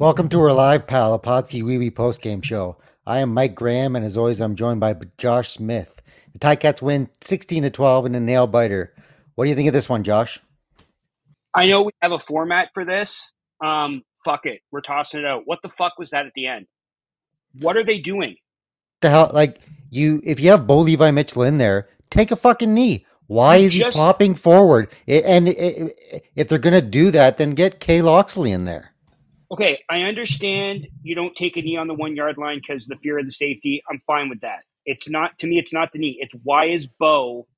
Welcome to our live Palapotsky Wee post game show. I am Mike Graham, and as always, I'm joined by Josh Smith. The Ticats win 16 to 12 in a nail biter. What do you think of this one, Josh? I know we have a format for this. Um, fuck it. We're tossing it out. What the fuck was that at the end? What are they doing? The hell, like you, if you have Bo Levi Mitchell in there, take a fucking knee. Why is just- he popping forward? I- And i- i- if they're gonna do that, then get Kai Locksley in there. Okay, I understand you don't take a knee on the one yard line because the fear of the safety. I'm fine with that. It's not to me. It's not the knee. It's why is Bo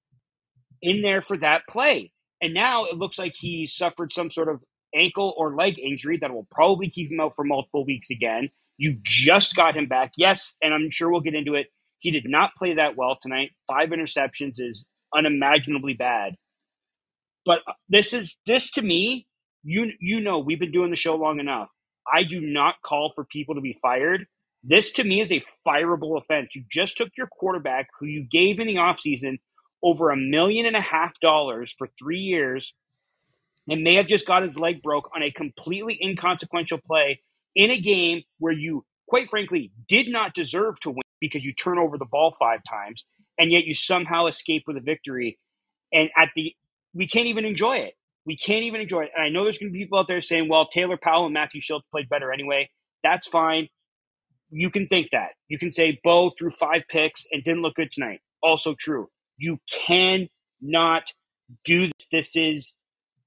in there for that play? And now it looks like he suffered some sort of ankle or leg injury that will probably keep him out for multiple weeks again. You just got him back, yes, and I'm sure we'll get into it. He did not play that well tonight. Five interceptions is unimaginably bad. But uh, this is this to me. You you know we've been doing the show long enough. I do not call for people to be fired. This to me is a fireable offense. You just took your quarterback who you gave in the offseason over a million and a half dollars for three years and may have just got his leg broke on a completely inconsequential play in a game where you, quite frankly, did not deserve to win because you turn over the ball five times and yet you somehow escape with a victory. And at the, we can't even enjoy it. We can't even enjoy it. And I know there's going to be people out there saying, well, Taylor Powell and Matthew Shiltz played better anyway. That's fine. You can think that. You can say Bo threw five picks and didn't look good tonight. Also true. You cannot do this. This is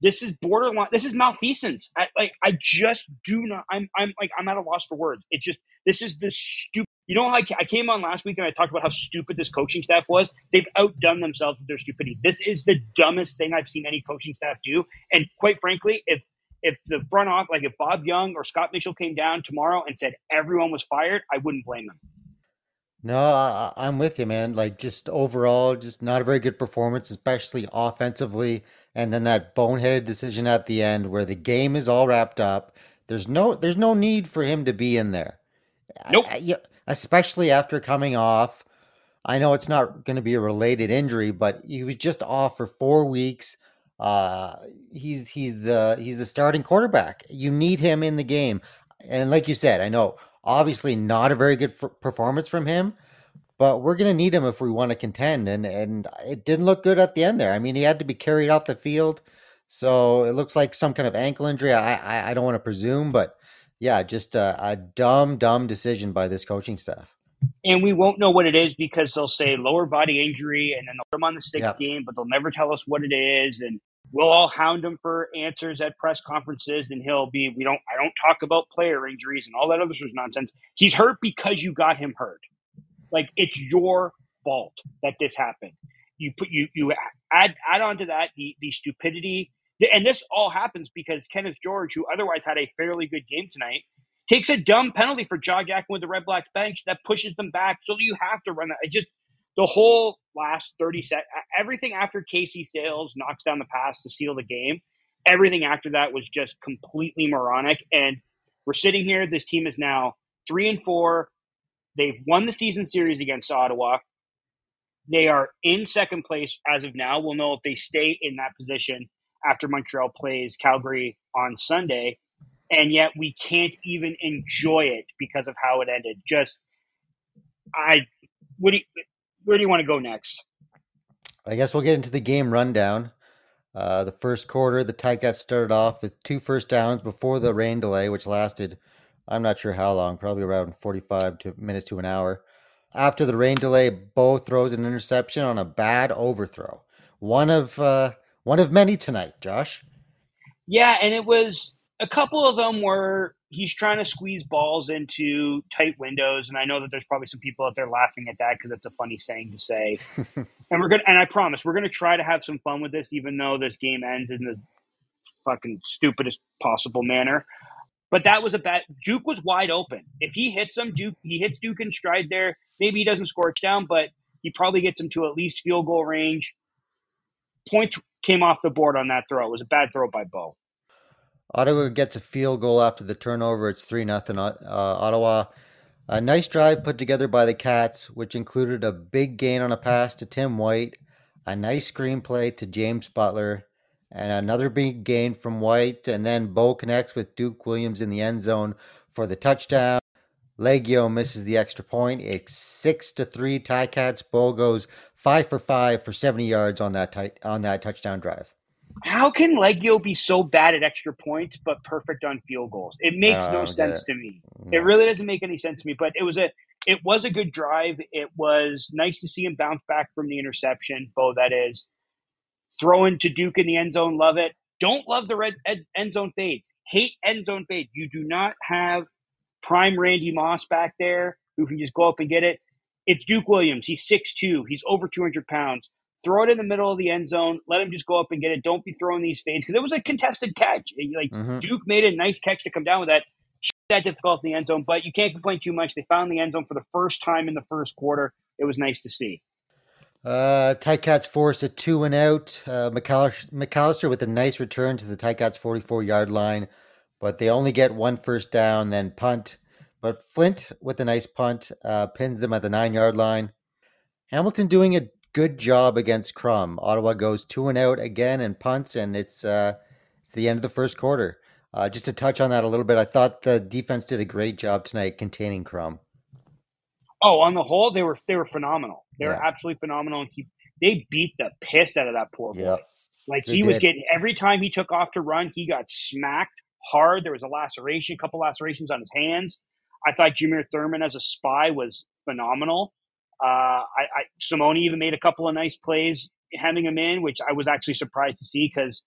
this is borderline. This is malfeasance. I, like I just do not. I'm I'm like I'm at a loss for words. It just this is the stupid. You know how I, I came on last week and I talked about how stupid this coaching staff was. They've outdone themselves with their stupidity. This is the dumbest thing I've seen any coaching staff do. And quite frankly, if if the front off like if Bob Young or Scott Mitchell came down tomorrow and said everyone was fired, I wouldn't blame them. No, I, I- I'm with you, man. Like just overall, just not a very good performance, especially offensively. And then that boneheaded decision at the end where the game is all wrapped up. There's no, there's no need for him to be in there. I- Nope. I- yeah, especially after coming off. I know it's not going to be a related injury, but he was just off for four weeks. Uh, he's he's the he's the starting quarterback. You need him in the game, and like you said, I know obviously not a very good f- performance from him, but we're going to need him if we want to contend. And and it didn't look good at the end there. I mean, he had to be carried off the field, so it looks like some kind of ankle injury. I I, I don't want to presume, but yeah, just a, a dumb dumb decision by this coaching staff. and we won't know what it is because they'll say lower body injury and then they'll put him on the sixth Yep. game, but they'll never tell us what it is. And we'll all hound him for answers at press conferences, and he'll be, we don't, I don't talk about player injuries and all that other sort of nonsense. He's hurt because you got him hurt. Like it's your fault that this happened. You put you you add add on to that the the stupidity, and this all happens because Kenneth George, who otherwise had a fairly good game tonight, takes a dumb penalty for jaw jacking with the Red Blacks bench that pushes them back. So you have to run that. It just the whole last thirty sec, everything after Casey Sayles knocks down the pass to seal the game. Everything after that was just completely moronic. And we're sitting here. This team is now three and four. They've won the season series against Ottawa. They are in second place as of now. We'll know if they stay in that position after Montreal plays Calgary on Sunday. And yet we can't even enjoy it because of how it ended. Just, I, what do you, where do you want to go next? I guess we'll get into the game rundown. Uh, the first quarter, the Ticats started off with two first downs before the rain delay, which lasted I'm not sure how long, probably around 45 to minutes to an hour. After the rain delay, Bo throws an interception on a bad overthrow. One of uh, one of many tonight, Josh. Yeah, and it was a couple of them were he's trying to squeeze balls into tight windows, and I know that there's probably some people out there laughing at that because it's a funny saying to say. and we're gonna, and I promise, we're gonna try to have some fun with this, even though this game ends in the fucking stupidest possible manner. But that was a bad. Duke was wide open. If he hits him, Duke he hits Duke in stride there. Maybe he doesn't score down, but he probably gets him to at least field goal range. Points came off the board on that throw. It was a bad throw by Bo. Ottawa gets a field goal after the turnover. It's 3 nothing. Uh, Ottawa. A nice drive put together by the Cats, which included a big gain on a pass to Tim White, a nice screenplay to James Butler, and another big gain from White. And then Bo connects with Duke Williams in the end zone for the touchdown. Liegghio misses the extra point. It's six to three. tie cats. Bo goes five for five for seventy yards on that t- on that touchdown drive. How can Liegghio be so bad at extra points but perfect on field goals? It makes no uh, sense it. to me. No. It really doesn't make any sense to me. But it was a it was a good drive. It was nice to see him bounce back from the interception. Bo, that is. Throwing to Duke in the end zone, love it. Don't love the red end zone fades. Hate end zone fade. You do not have prime Randy Moss back there who can just go up and get it. It's Duke Williams. He's 6'2. He's over 200 pounds. Throw it in the middle of the end zone. Let him just go up and get it. Don't be throwing these fades because it was a contested catch. Like mm-hmm. Duke made a nice catch to come down with that. That difficult in the end zone, but you can't complain too much. They found the end zone for the first time in the first quarter. It was nice to see. Uh, Ticats force a two and out. Uh, McAllister, McAllister with a nice return to the Ticats 44 yard line, but they only get one first down, then punt. But Flint with a nice punt uh, pins them at the nine yard line. Hamilton doing a good job against Crum. Ottawa goes two and out again and punts, and it's uh, it's the end of the first quarter. Uh, just to touch on that a little bit, I thought the defense did a great job tonight containing Crum. Oh, on the whole, they were they were phenomenal. They yeah. were absolutely phenomenal, and he, they beat the piss out of that poor boy. Yep. Like they he was getting every time he took off to run, he got smacked hard. There was a laceration, a couple lacerations on his hands. I thought Jameer Thurman as a spy was phenomenal. Uh, I, I Simoni even made a couple of nice plays hemming him in, which I was actually surprised to see because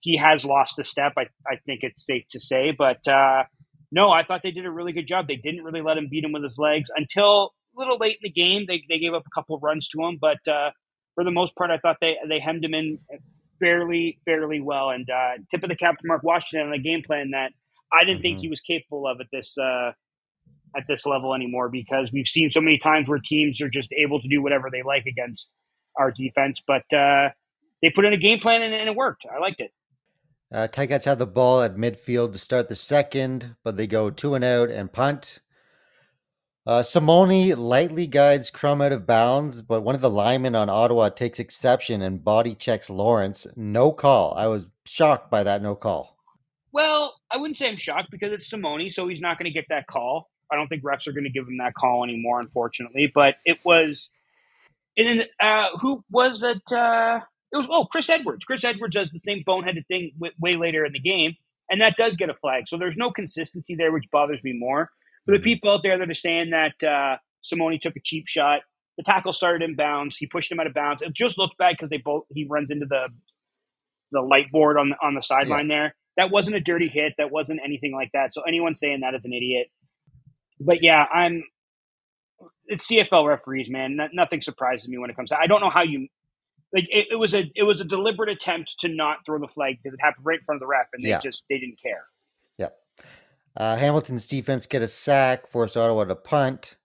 he has lost a step. I, I think it's safe to say, but uh, no, I thought they did a really good job. They didn't really let him beat him with his legs until a little late in the game. They, they gave up a couple runs to him, but uh, for the most part, I thought they, they hemmed him in fairly, fairly well. And uh, tip of the cap to Mark Washington on a game plan that I didn't mm-hmm. think he was capable of at this uh, at this level anymore because we've seen so many times where teams are just able to do whatever they like against our defense. But uh, they put in a game plan and, and it worked. I liked it. Uh, Ticats have the ball at midfield to start the second, but they go two and out and punt. Uh, Simoni lightly guides Crum out of bounds, but one of the linemen on Ottawa takes exception and body checks Lawrence. No call. I was shocked by that no call. Well, I wouldn't say I'm shocked because it's Simoni, so he's not going to get that call. I don't think refs are going to give him that call anymore, unfortunately. But it was, and then uh, who was it? Uh, it was oh Chris Edwards. Chris Edwards does the same boneheaded thing way later in the game, and that does get a flag. So there's no consistency there, which bothers me more. For the mm-hmm. people out there that are saying that uh, Simoni took a cheap shot, the tackle started in bounds. He pushed him out of bounds. It just looks bad because they both he runs into the the light board on the, on the sideline yeah. there. That wasn't a dirty hit. That wasn't anything like that. So anyone saying that is an idiot. But yeah, I'm. It's CFL referees, man. nothing surprises me when it comes to. I don't know how you like it, it, was a it was a deliberate attempt to not throw the flag because it happened right in front of the ref, and they yeah. just they didn't care. Uh, Hamilton's defense get a sack, forced Ottawa to punt.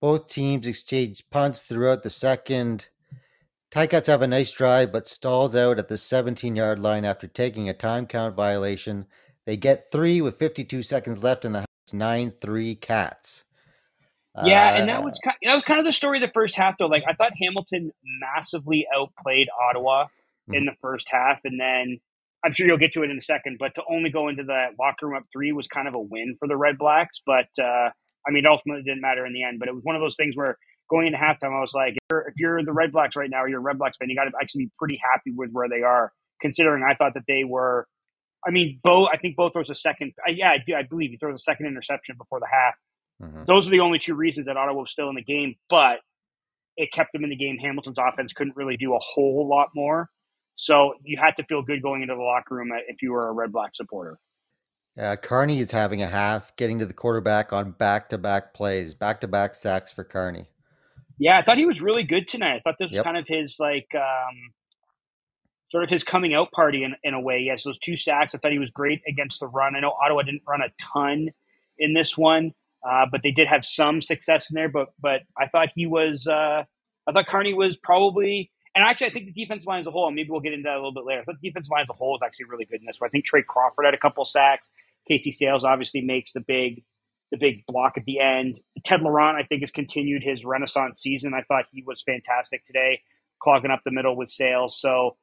Both teams exchange punts throughout the second. Ticats have a nice drive, but stalls out at the 17 yard line after taking a time count violation. They get three with 52 seconds left in the house. 9 3 Cats. Yeah, and that uh, was kind, that was kind of the story of the first half, though. Like I thought Hamilton massively outplayed Ottawa mm-hmm. in the first half, and then I'm sure you'll get to it in a second. But to only go into the locker room up three was kind of a win for the Red Blacks. But uh, I mean, ultimately, it didn't matter in the end. But it was one of those things where going into halftime, I was like, if you're, if you're the Red Blacks right now, or you're a Red Blacks fan, you got to actually be pretty happy with where they are, considering I thought that they were I mean, Bo. I think Bo throws a second. Uh, yeah, I do. I believe he throws a second interception before the half. Mm-hmm. Those are the only two reasons that Ottawa was still in the game, but it kept them in the game. Hamilton's offense couldn't really do a whole lot more, so you had to feel good going into the locker room if you were a Red Black supporter. Uh, Carney is having a half, getting to the quarterback on back-to-back plays, back-to-back sacks for Carney. Yeah, I thought he was really good tonight. I thought this was Yep. kind of his like um, sort of his coming out party in, in a way. Yes, those two sacks. I thought he was great against the run. I know Ottawa didn't run a ton in this one, uh, but they did have some success in there. But but I thought he was. Uh, I thought Carney was probably. And actually, I think the defense line as a whole, and maybe we'll get into that a little bit later. I thought the defense line as a whole is actually really good in this one. I think Trey Crawford had a couple sacks. Casey Sayles obviously makes the big the big block at the end. Ted Laurent, I think, has continued his renaissance season. I thought he was fantastic today, clogging up the middle with sales. So,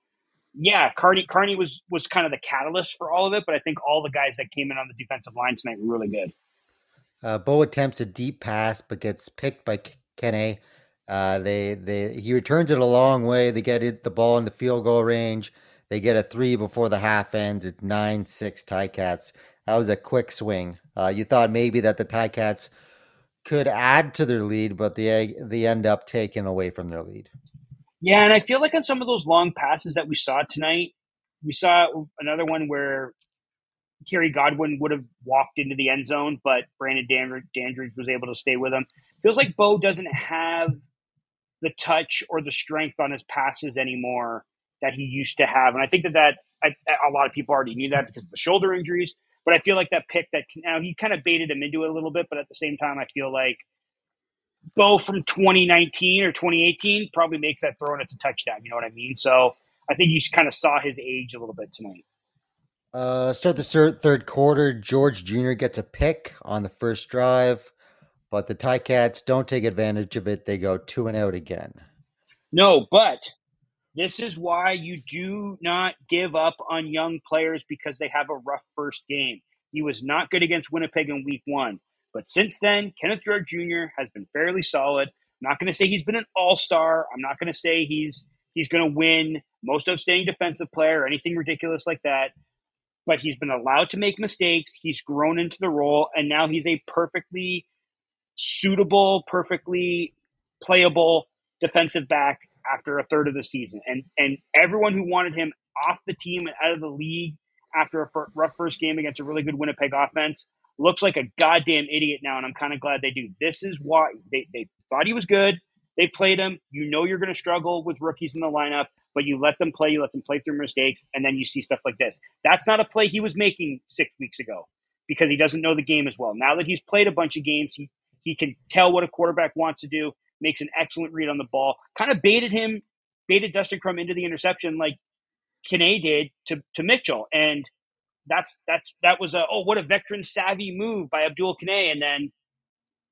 yeah, Carney, Carney was was kind of the catalyst for all of it. But I think all the guys that came in on the defensive line tonight were really good. Uh, Bo attempts a deep pass but gets picked by K- Kanneh. Uh, they they he returns it a long way. They get it the ball in the field goal range. They get a three before the half ends. It's nine six Ticats. That was a quick swing. Uh, you thought maybe that the Ticats could add to their lead, but they they end up taking away from their lead. Yeah, and I feel like on some of those long passes that we saw tonight, we saw another one where Terry Godwin would have walked into the end zone, but Brandon Dandridge, Dandridge was able to stay with him. Feels like Bo doesn't have the touch or the strength on his passes anymore that he used to have, and I think that that I, a lot of people already knew that because of the shoulder injuries. But I feel like that pick that now he kind of baited him into it a little bit, but at the same time, I feel like Bo from 2019 or 2018 probably makes that throw and it's a touchdown. You know what I mean? So I think you kind of saw his age a little bit tonight. Uh, start the third, quarter. George Jr. gets a pick on the first drive, but the Tie Cats don't take advantage of it. They go two and out again. No, but this is why you do not give up on young players because they have a rough first game. He was not good against Winnipeg in week one. But since then, Kenneth George Jr. has been fairly solid. I'm not going to say he's been an all-star. I'm not going to say he's he's going to win most outstanding defensive player or anything ridiculous like that. But he's been allowed to make mistakes. He's grown into the role, and now he's a perfectly suitable, perfectly playable defensive back after a third of the season. And and everyone who wanted him off the team and out of the league after a rough first game against a really good Winnipeg offense looks like a goddamn idiot now. And I'm kind of glad they do. This is why they, they thought he was good. They played him. You know you're going to struggle with rookies in the lineup, but you let them play. You let them play through mistakes, and then you see stuff like this. That's not a play he was making six weeks ago because he doesn't know the game as well. Now that he's played a bunch of games, he he can tell what a quarterback wants to do. Makes an excellent read on the ball. Kind of baited him, baited Dustin Crum into the interception like Kanneh did to to Mitchell, and that's that's that was a oh what a veteran savvy move by Abdul Kanneh, and then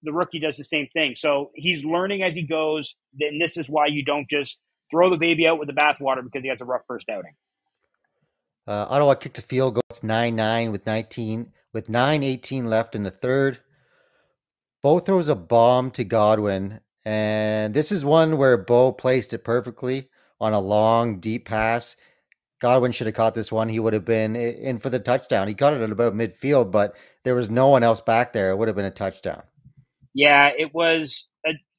the rookie does the same thing. So he's learning as he goes. Then this is why you don't just throw the baby out with the bathwater because he has a rough first outing. Uh, Ottawa kicked a field goal. It's nine nine with nineteen with nine eighteen left in the third. Bo throws a bomb to Godwin, and this is one where Bo placed it perfectly on a long, deep pass. Godwin should have caught this one. He would have been in for the touchdown. He caught it at about midfield, but there was no one else back there. It would have been a touchdown. Yeah, it was.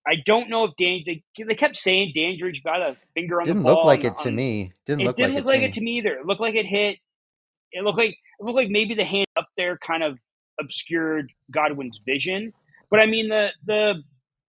I don't know if Dan. They, they kept saying Dandridge got a finger on Didn't the ball. look like on- it to on- me. Didn't it look didn't like look it like it to me either. It looked like it hit. It looked like it looked like maybe the hand up there kind of obscured Godwin's vision. But I mean the the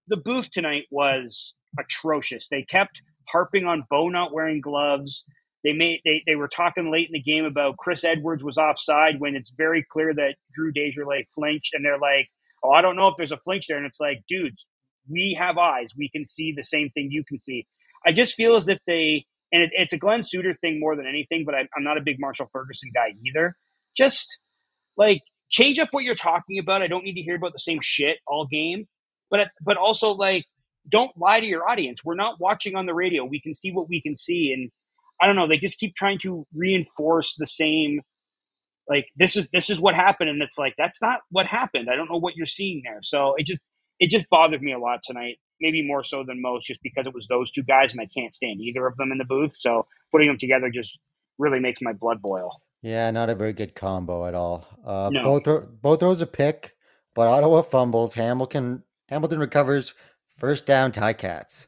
the booth tonight was atrocious. They kept harping on Bo not wearing gloves. They made they, they were talking late in the game about Chris Edwards was offside when it's very clear that Drew Desjardins flinched, and they're like, "Oh, I don't know if there's a flinch there." And it's like, dudes, we have eyes. We can see the same thing you can see. I just feel as if they and it, it's a Glenn Suter thing more than anything, but I, I'm not a big Marshall Ferguson guy either. Just like change up what you're talking about. I don't need to hear about the same shit all game, but but also like don't lie to your audience. We're not watching on the radio. We can see what we can see, and I don't know. They just keep trying to reinforce the same. Like this is this is what happened, and it's like that's not what happened. I don't know what you're seeing there. So it just it just bothered me a lot tonight. Maybe more so than most, just because it was those two guys, and I can't stand either of them in the booth. So putting them together just really makes my blood boil. Yeah, not a very good combo at all. Uh, No. Both both throws a pick, but Ottawa fumbles. Hamilton Hamilton recovers first down. Tie Cats.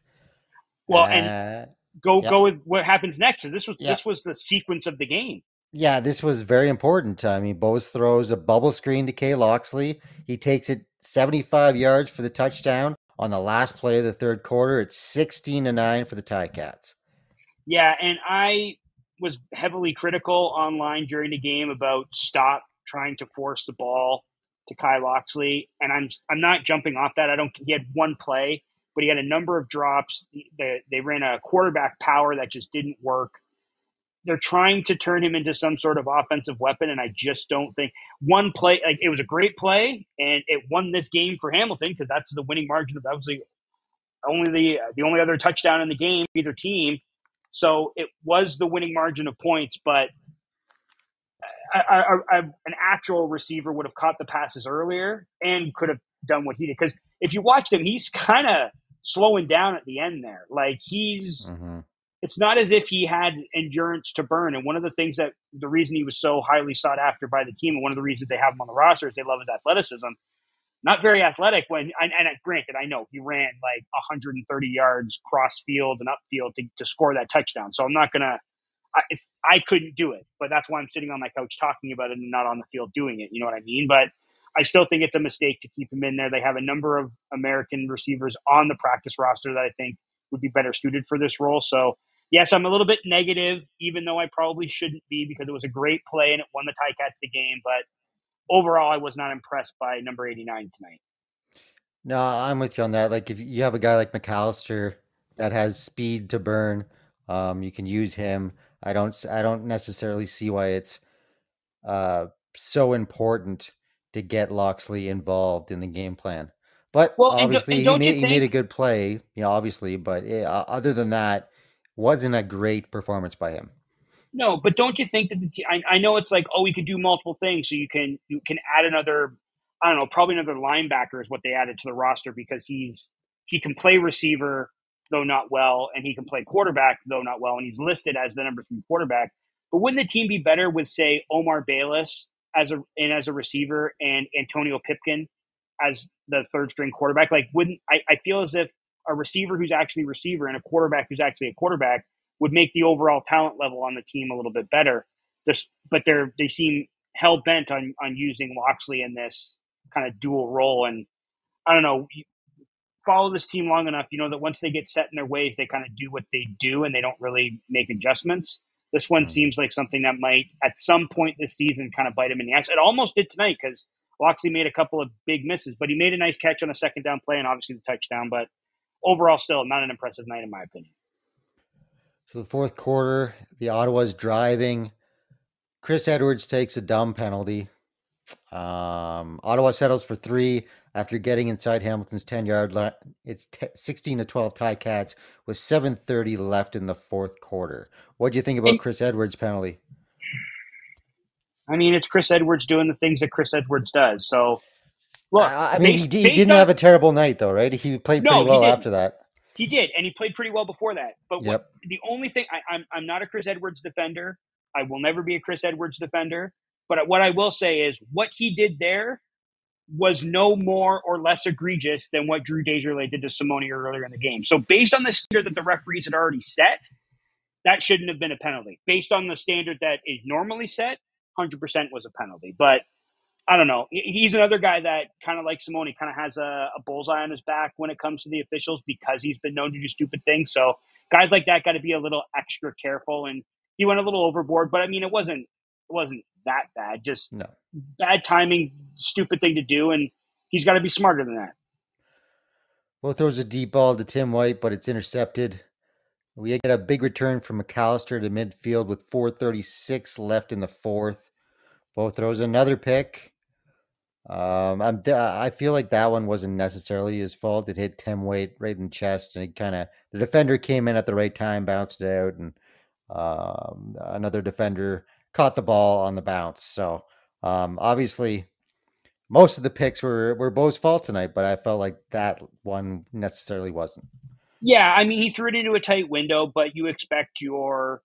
Well, and Uh, go Yep. go with what happens next. Is this was this was the sequence of the game. Yeah, this was very important. I mean, Bose throws a bubble screen to Kai Locksley. He takes it 75 yards for the touchdown on the last play of the third quarter. It's 16 to 9 for the Tie Cats. Yeah, and I was heavily critical online during the game about stop trying to force the ball to Kai Locksley, and I'm I'm not jumping off that. I don't. He had one play, but he had a number of drops. They, they ran a quarterback power that just didn't work. They're trying to turn him into some sort of offensive weapon, and I just don't think one play. Like it was a great play, and it won this game for Hamilton because that's the winning margin of that was the only the the only other touchdown in the game either team. So it was the winning margin of points, but I, I, I, an actual receiver would have caught the passes earlier and could have done what he did. Because if you watch him, he's kind of slowing down at the end there. Like he's, hmm it's not as if he had endurance to burn. And one of the things that the reason he was so highly sought after by the team, and one of the reasons they have him on the roster is they love his athleticism. Not very athletic when, and, and granted, I know he ran like 130 yards cross field and upfield to, to score that touchdown. So I'm not gonna, I, I couldn't do it, but that's why I'm sitting on my couch talking about it and not on the field doing it. You know what I mean? But I still think it's a mistake to keep him in there. They have a number of American receivers on the practice roster that I think would be better suited for this role. So yes, I'm a little bit negative, even though I probably shouldn't be because it was a great play and it won the Ticats the game. But overall, I was not impressed by number 89 tonight. No, I'm with you on that. Like if you have a guy like McAllister that has speed to burn, um, you can use him. I don't I don't necessarily see why it's uh so important to get Locksley involved in the game plan. But Well, obviously and he don't you made he made a good play, you know, obviously, but eh, uh, other than that, wasn't a great performance by him. No, but don't you think that the te- I, I know it's like oh we could do multiple things so you can you can add another I don't know probably another linebacker is what they added to the roster because he's he can play receiver though not well and he can play quarterback though not well and he's listed as the number three quarterback. But wouldn't the team be better with say Omar Bayless as a and as a receiver and Antonio Pipkin as the third string quarterback? Like wouldn't I, I feel as if a receiver who's actually a receiver and a quarterback who's actually a quarterback would make the overall talent level on the team a little bit better. Just, but they're they seem hell bent on on using Locksley in this kind of dual role, and I don't know. You follow this team long enough, you know that once they get set in their ways, they kind of do what they do, and they don't really make adjustments. This one Mhm. seems like something that might, at some point this season, kind of bite him in the ass. It almost did tonight because Locksley made a couple of big misses, but he made a nice catch on a second down play and obviously the touchdown. But overall, still not an impressive night in my opinion. So the fourth quarter, the Ottawa's driving. Chris Edwards takes a dumb penalty. Um, Ottawa settles for three after getting inside Hamilton's 10 yard line. It's t- 16 to 12 tie cats with 7.30 left in the fourth quarter. What do you think about Chris Edwards' penalty? I mean, it's Chris Edwards doing the things that Chris Edwards does. So, look, I, I mean, based- he, he didn't on- have a terrible night, though, right? He played pretty he well after that. He did, and he played pretty well before that. But what, Yep. the only thing I, I'm I'm not a Chris Edwards defender. I will never be a Chris Edwards defender. But what I will say is what he did there was no more or less egregious than what Drew Desjardins did to Simoni earlier in the game. So based on the standard that the referees had already set, that shouldn't have been a penalty. Based on the standard that is normally set, 100% was a penalty. But I don't know. He's another guy that kind of like Simoni, kind of has a, a bullseye on his back when it comes to the officials because he's been known to do stupid things. So guys like that got to be a little extra careful. And he went a little overboard, but I mean, it wasn't it wasn't that bad. Just No. bad timing, stupid thing to do, and he's got to be smarter than that. Well, throws a deep ball to Tim White, but it's intercepted. We get a big return from McAllister to midfield with 4:36 left in the fourth. Bo throws another pick. Um, I'm, I feel like that one wasn't necessarily his fault. It hit Tim White right in the chest, and it kind of the defender came in at the right time, bounced it out, and um, another defender caught the ball on the bounce. So um, obviously, most of the picks were were Bo's fault tonight, but I felt like that one necessarily wasn't. Yeah, I mean, he threw it into a tight window, but you expect your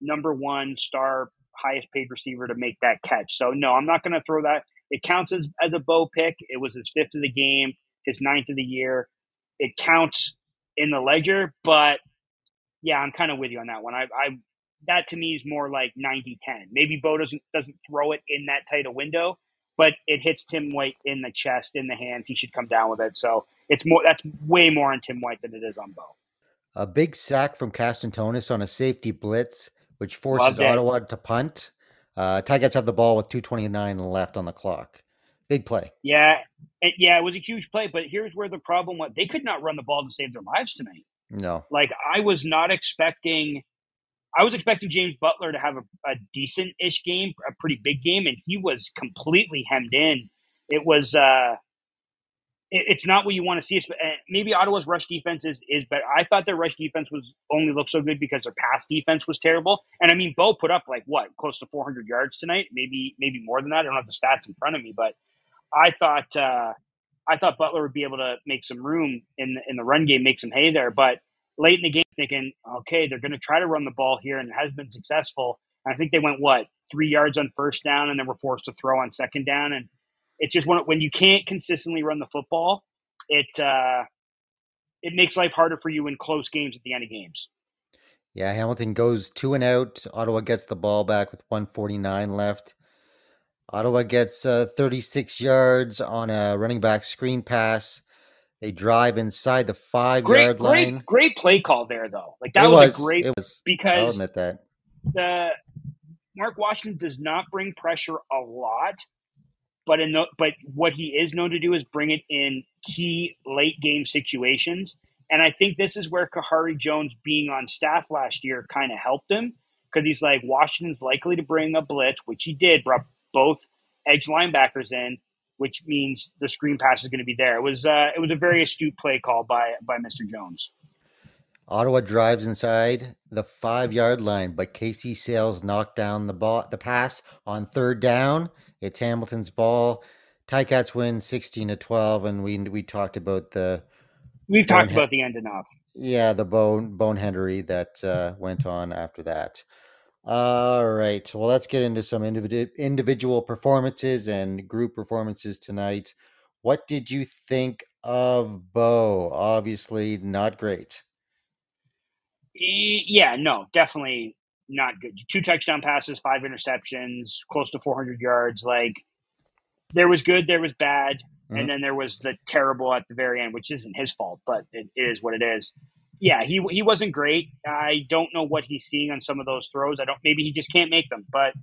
number one star highest paid receiver to make that catch. So no, I'm not going to throw that. It counts as, as a Bo pick. It was his fifth of the game, his ninth of the year. It counts in the ledger, but yeah, I'm kind of with you on that one. I, I that to me is more like 90-10. Maybe Bo doesn't doesn't throw it in that tight a window, but it hits Tim White in the chest, in the hands. He should come down with it. So it's more that's way more on Tim White than it is on Bo. A big sack from Katsantonis on a safety blitz, which forces Ottawa to punt. Uh, Tigers have the ball with 229 left on the clock. Big play. Yeah, it, yeah, it was a huge play. But here's where the problem was: they could not run the ball to save their lives tonight. No, like I was not expecting. I was expecting James Butler to have a, a decent ish game, a pretty big game, and he was completely hemmed in. It was uh, it's not what you want to see. Maybe Ottawa's rush defense is is better. I thought their rush defense was only looked so good because their pass defense was terrible. And I mean, Bo put up like what close to 400 yards tonight, maybe maybe more than that. I don't have the stats in front of me, but I thought uh, I thought Butler would be able to make some room in the, in the run game, make some hay there. But late in the game, thinking, okay, they're going to try to run the ball here, and it has been successful. And I think they went what three yards on first down, and then were forced to throw on second down, and it's just when when you can't consistently run the football, it uh, it makes life harder for you in close games at the end of games. Yeah, Hamilton goes two and out. Ottawa gets the ball back with 149 left. Ottawa gets uh, 36 yards on a running back screen pass. They drive inside the five great, yard line. Great, great play call there, though. Like that was, was, a great. It was because I'll admit that the Mark Washington does not bring pressure a lot, but in the, but what he is known to do is bring it in key late game situations. And I think this is where Khari Jones being on staff last year kind of helped him because he's like Washington's likely to bring a blitz, which he did, brought both edge linebackers in, which means the screen pass is going to be there. It was uh, it was a very astute play call by by Mr. Jones. Ottawa drives inside the five yard line, but Casey Sayles knocked down the ball the pass on third down it's Hamilton's ball. Ticats win 16 to 12, and we we talked about the. We've talked about the end enough. Yeah, the bone boneheadery that uh, went on after that. All right. Well, let's get into some individual individual performances and group performances tonight. What did you think of Bo? Obviously, not great. Yeah, no, definitely not good. Two touchdown passes, five interceptions, close to 400 yards. Like there was good, there was bad, mm-hmm. and then there was the terrible at the very end, which isn't his fault, but it is what it is. Yeah, he he wasn't great. I don't know what he's seeing on some of those throws. I don't. Maybe he just can't make them. But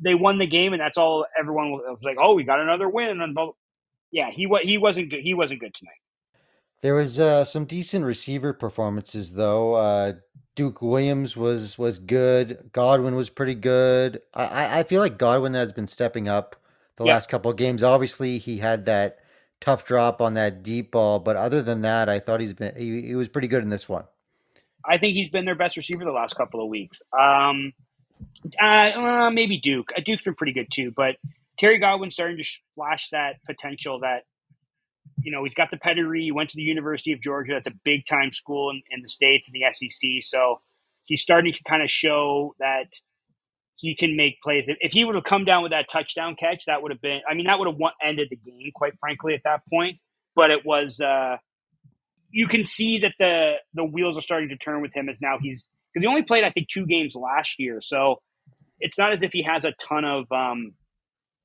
they won the game, and that's all. Everyone was like, "Oh, we got another win." And yeah, he he wasn't good. He wasn't good tonight. There was uh, some decent receiver performances though. Uh, Duke Williams was was good. Godwin was pretty good. I I feel like Godwin has been stepping up the yeah. last couple of games. Obviously, he had that tough drop on that deep ball, but other than that, I thought he's been he, he was pretty good in this one. I think he's been their best receiver the last couple of weeks. Um, uh, uh, maybe Duke. Uh, Duke's been pretty good too, but Terry Godwin's starting to flash that potential that you know, he's got the pedigree. He went to the University of Georgia. That's a big time school in, in the States and the SEC. So he's starting to kind of show that he can make plays. If, he would have come down with that touchdown catch, that would have been, I mean, that would have ended the game, quite frankly, at that point. But it was, uh, you can see that the the wheels are starting to turn with him as now he's, because he only played, I think, two games last year. So it's not as if he has a ton of, um,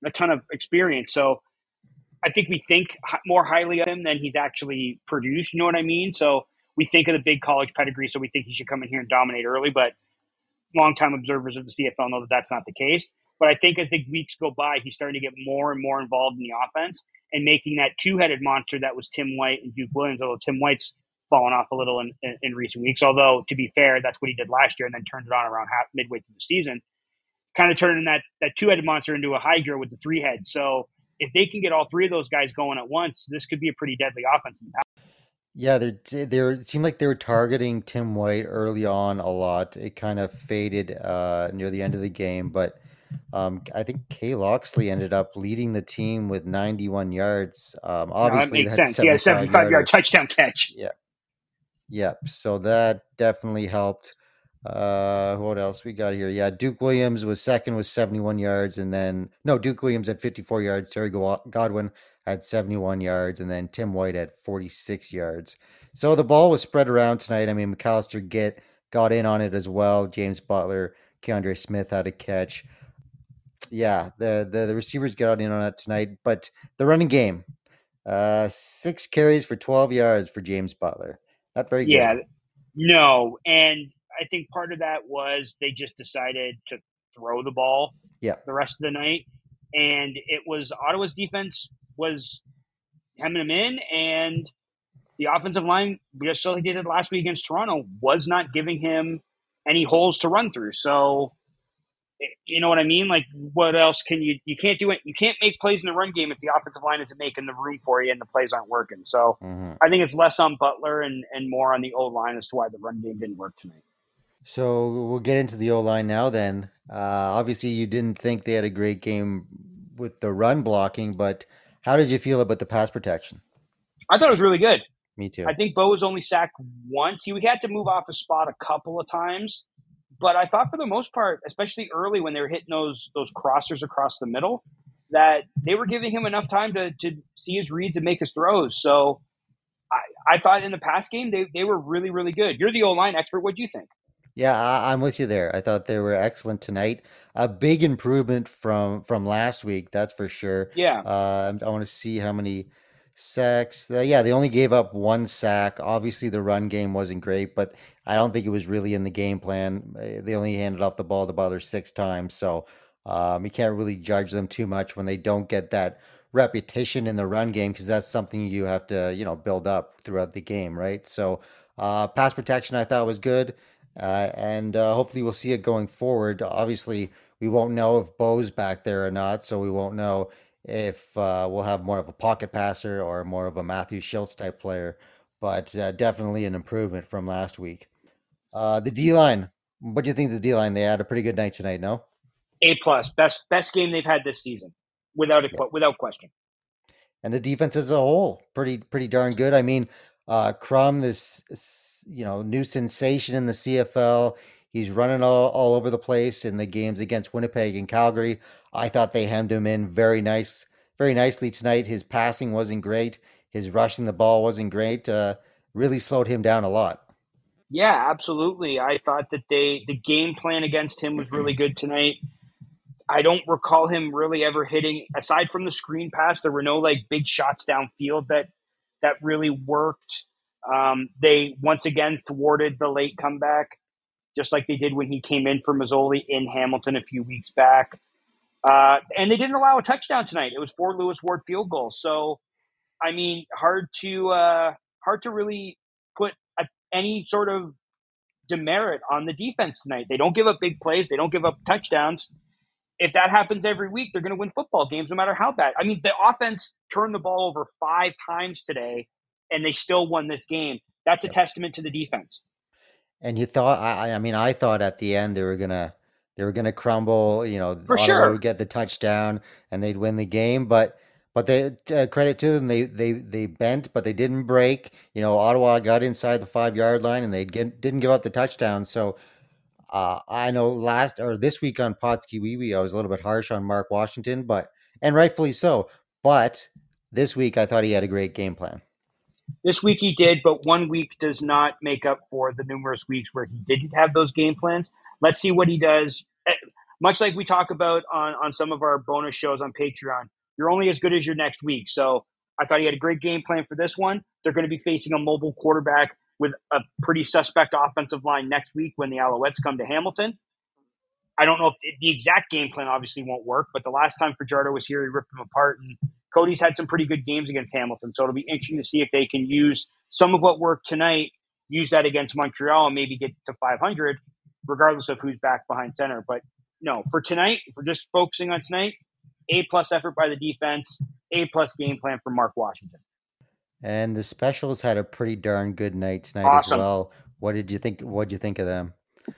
a ton of experience. So I think we think more highly of him than he's actually produced. You know what I mean? So we think of the big college pedigree, so we think he should come in here and dominate early. But longtime observers of the CFL know that that's not the case. But I think as the weeks go by, he's starting to get more and more involved in the offense and making that two-headed monster that was Tim White and Duke Williams. Although Tim White's fallen off a little in, in, in recent weeks. Although to be fair, that's what he did last year and then turned it on around half midway through the season, kind of turning that that two-headed monster into a hydra with the three heads. So if they can get all three of those guys going at once, this could be a pretty deadly offense. Yeah, they they it seemed like they were targeting Tim White early on a lot. It kind of faded uh, near the end of the game, but um, I think Kai Locksley ended up leading the team with 91 yards. Um, obviously, no, that makes sense. Yeah, 75 yard touchdown catch. Yeah, yep. So that definitely helped. Uh, what else we got here? Yeah, Duke Williams was second with 71 yards, and then no, Duke Williams at 54 yards. Terry Godwin had 71 yards, and then Tim White at 46 yards. So the ball was spread around tonight. I mean, McAllister get got in on it as well. James Butler, Keandre Smith had a catch. Yeah, the, the the receivers got in on it tonight, but the running game, uh, six carries for 12 yards for James Butler. Not very good. Yeah, no, and I think part of that was they just decided to throw the ball Yeah. the rest of the night, and it was Ottawa's defense was hemming them in, and the offensive line, just like they did last week against Toronto, was not giving him any holes to run through. So, you know what I mean? Like, what else can you? You can't do it. You can't make plays in the run game if the offensive line isn't making the room for you and the plays aren't working. So, hmm I think it's less on Butler and and more on the O line as to why the run game didn't work tonight. So we'll get into the O line now. Then, uh, obviously, you didn't think they had a great game with the run blocking, but how did you feel about the pass protection? I thought it was really good. Me too. I think Bo was only sacked once. He had to move off the spot a couple of times, but I thought for the most part, especially early when they were hitting those those crossers across the middle, that they were giving him enough time to to see his reads and make his throws. So I, I thought in the past game they, they were really really good. You're the O line expert. What do you think? Yeah, I, I'm with you there. I thought they were excellent tonight. A big improvement from from last week, that's for sure. Yeah, Uh, I want to see how many sacks. Uh, yeah, they only gave up one sack. Obviously, the run game wasn't great, but I don't think it was really in the game plan. Uh, They only handed off the ball to Butler six times, so um, you can't really judge them too much when they don't get that repetition in the run game because that's something you have to, you know, build up throughout the game, right? So, uh, pass protection I thought was good, uh, and uh, hopefully we'll see it going forward. Obviously, we won't know if Bo's back there or not, so we won't know if uh, we'll have more of a pocket passer or more of a Matthew Shiltz type player, but uh, definitely an improvement from last week. Uh, the D line, what do you think of the D line? They had a pretty good night tonight, no? A plus, best best game they've had this season, without a Yeah. without question. And the defense as a whole, pretty pretty darn good. I mean, uh, Crum, this you know new sensation in the CFL. He's running all, all over the place in the games against Winnipeg and Calgary. I thought they hemmed him in very nice, very nicely tonight. His passing wasn't great. His rushing the ball wasn't great. Uh, really slowed him down a lot. Yeah, absolutely. I thought that they the game plan against him was really good tonight. I don't recall him really ever hitting aside from the screen pass. There were no like big shots downfield that that really worked. Um, they once again thwarted the late comeback, just like they did when he came in for Masoli in Hamilton a few weeks back. Uh, and they didn't allow a touchdown tonight. It was four Lewis Ward field goals. So, I mean, hard to uh, hard to really put a, any sort of demerit on the defense tonight. They don't give up big plays. They don't give up touchdowns. If that happens every week, they're going to win football games no matter how bad. I mean, the offense turned the ball over five times today, and they still won this game. That's a Yep. testament to the defense. And you thought, I, I mean, I thought at the end they were gonna, they were gonna crumble. You know, For Ottawa sure. would get the touchdown and they'd win the game. But, but they uh, credit to them, they they they bent, but they didn't break. You know, Ottawa got inside the five yard line and they get, didn't give up the touchdown. So, uh, I know last or this week on Potsky Wee Wee, I was a little bit harsh on Mark Washington, but and rightfully so. But this week, I thought he had a great game plan. This week he did, but one week does not make up for the numerous weeks where he didn't have those game plans. Let's see what he does. Eh, Much like we talk about on, on some of our bonus shows on Patreon, you're only as good as your next week. So I thought he had a great game plan for this one. They're going to be facing a mobile quarterback with a pretty suspect offensive line next week when the Alouettes come to Hamilton. I don't know if the exact game plan obviously won't work, but the last time Fajardo was here, he ripped them apart. And Cody's had some pretty good games against Hamilton, so it'll be interesting to see if they can use some of what worked tonight, use that against Montreal, and maybe get to 500, regardless of who's back behind center. But no, for tonight, if we're just focusing on tonight, A plus effort by the defense, A plus game plan from Mark Washington. And the specials had a pretty darn good night tonight Awesome. as well. What did you think? What did you think of them?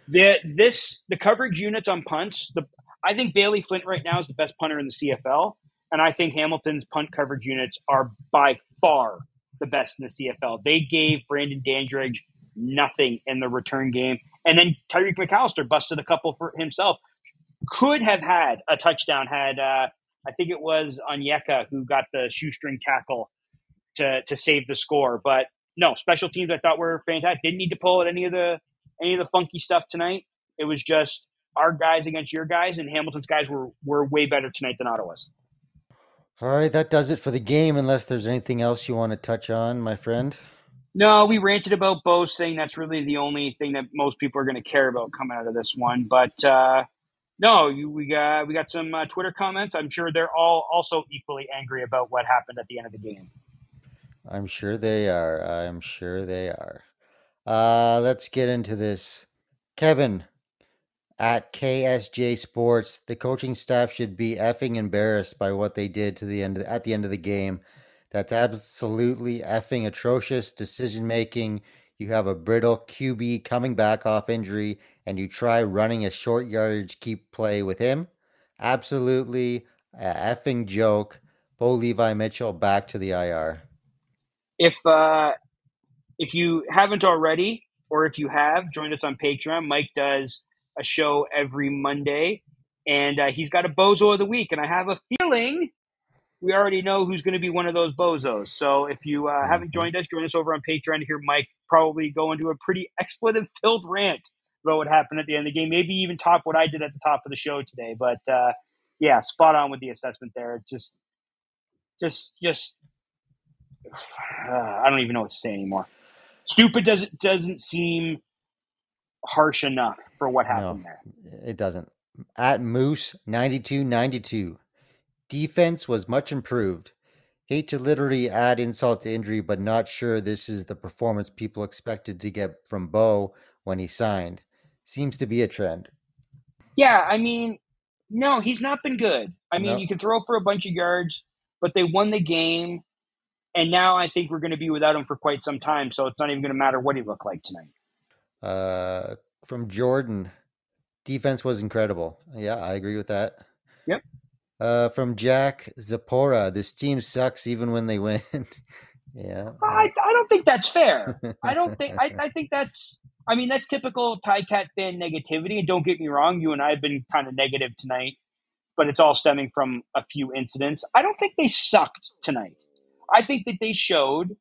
The this the coverage units on punts. The I think Bailey Flint right now is the best punter in the CFL, and I think Hamilton's punt coverage units are by far the best in the CFL. They gave Brandon Dandridge nothing in the return game, And then Tyreek McAllister busted a couple for himself. Could have had a touchdown had uh, I think it was Onyeka who got the shoestring tackle to to save the score. But no, special teams I thought were fantastic. Didn't need to pull at any of the any of the funky stuff tonight. It was just our guys against your guys, and Hamilton's guys were were way better tonight than Ottawa's. All right, that does it for the game. Unless there's anything else you want to touch on, my friend. No, we ranted about Bo saying that's really the only thing that most people are going to care about coming out of this one. But uh, no, you, we got we got some uh, Twitter comments. I'm sure they're all also equally angry about what happened at the end of the game. I'm sure they are. I'm sure they are. Uh, let's get into this. Kevin at KSJ Sports, the coaching staff should be effing embarrassed by what they did to the end of, at the end of the game. That's absolutely effing atrocious decision making. You have a brittle QB coming back off injury, and you try running a short yardage keep play with him. Absolutely a effing joke. Bo Levi Mitchell back to the IR. If uh, if you haven't already, or if you have, joined us on Patreon. Mike does a show every Monday, and uh, he's got a bozo of the week. And I have a feeling we already know who's going to be one of those bozos. So if you uh, haven't joined us, join us over on Patreon to hear Mike probably go into a pretty expletive filled rant about what happened at the end of the game. Maybe even top what I did at the top of the show today. But uh, yeah, spot on with the assessment there. It's just, just, just. I don't even know what to say anymore. Stupid doesn't doesn't seem harsh enough for what happened No. there. It doesn't. At Moose 92 92. Defense was much improved. Hate to literally add insult to injury, but not sure this is the performance people expected to get from Bo when he signed. Seems to be a trend. Yeah, I mean, no, he's not been good. I mean, No. you can throw for a bunch of yards, but they won the game, and now I think we're going to be without him for quite some time. So it's not even going to matter what he looked like tonight. Uh, from Jordan, defense was incredible. Yeah, I agree with that. Yep. Uh, from Jack Zapora, this team sucks even when they win. yeah. I, I don't think that's fair. I don't think I, I think that's I mean that's typical Ticat fan negativity. And don't get me wrong, you and I have been kind of negative tonight, but it's all stemming from a few incidents. I don't think they sucked tonight. I think that they showed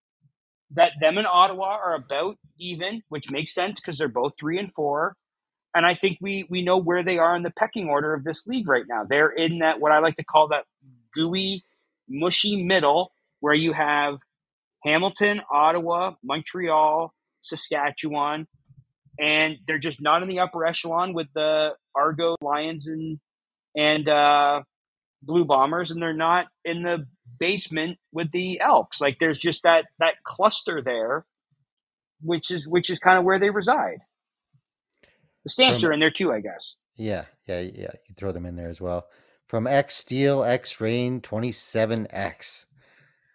that them and Ottawa are about even, which makes sense because they're both three and four. And I think we we know where they are in the pecking order of this league right now. They're in that what I like to call that gooey, mushy middle where you have Hamilton, Ottawa, Montreal, Saskatchewan, and they're just not in the upper echelon with the Argo Lions and and uh, Blue Bombers, and they're not in the basement with the Elks. Like there's just that that cluster there, which is which is kind of where they reside. The stamps From- are in there too, I guess. Yeah, yeah, yeah. You throw them in there as well. From X Steel, X Rain, 27X.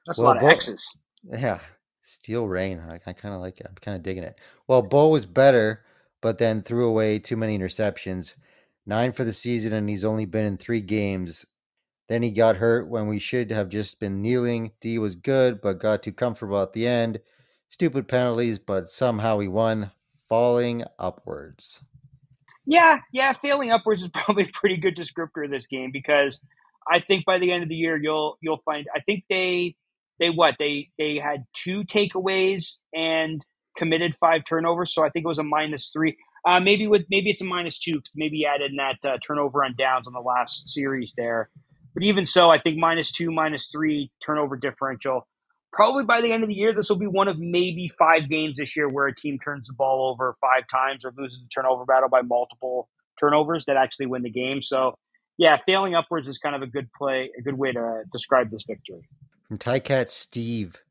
That's Well, a lot of Bo- X's. Yeah, Steel Rain. I, I kind of like it. I'm kind of digging it. Well, Bo was better, but then threw away too many interceptions. Nine for the season, and he's only been in three games. Then he got hurt when we should have just been kneeling. D was good, but got too comfortable at the end. Stupid penalties, but somehow he won. Falling upwards. Yeah, yeah, failing upwards is probably a pretty good descriptor of this game because I think by the end of the year you'll you'll find I think they they what they they had two takeaways and committed five turnovers, so I think it was a minus three. Uh, maybe with maybe it's a minus two because maybe added that uh, turnover on downs on the last series there. But even so, I think minus two, minus three turnover differential. Probably by the end of the year, this will be one of maybe five games this year where a team turns the ball over five times or loses the turnover battle by multiple turnovers that actually win the game. So, yeah, failing upwards is kind of a good play, a good way to describe this victory. From Tycat Steve.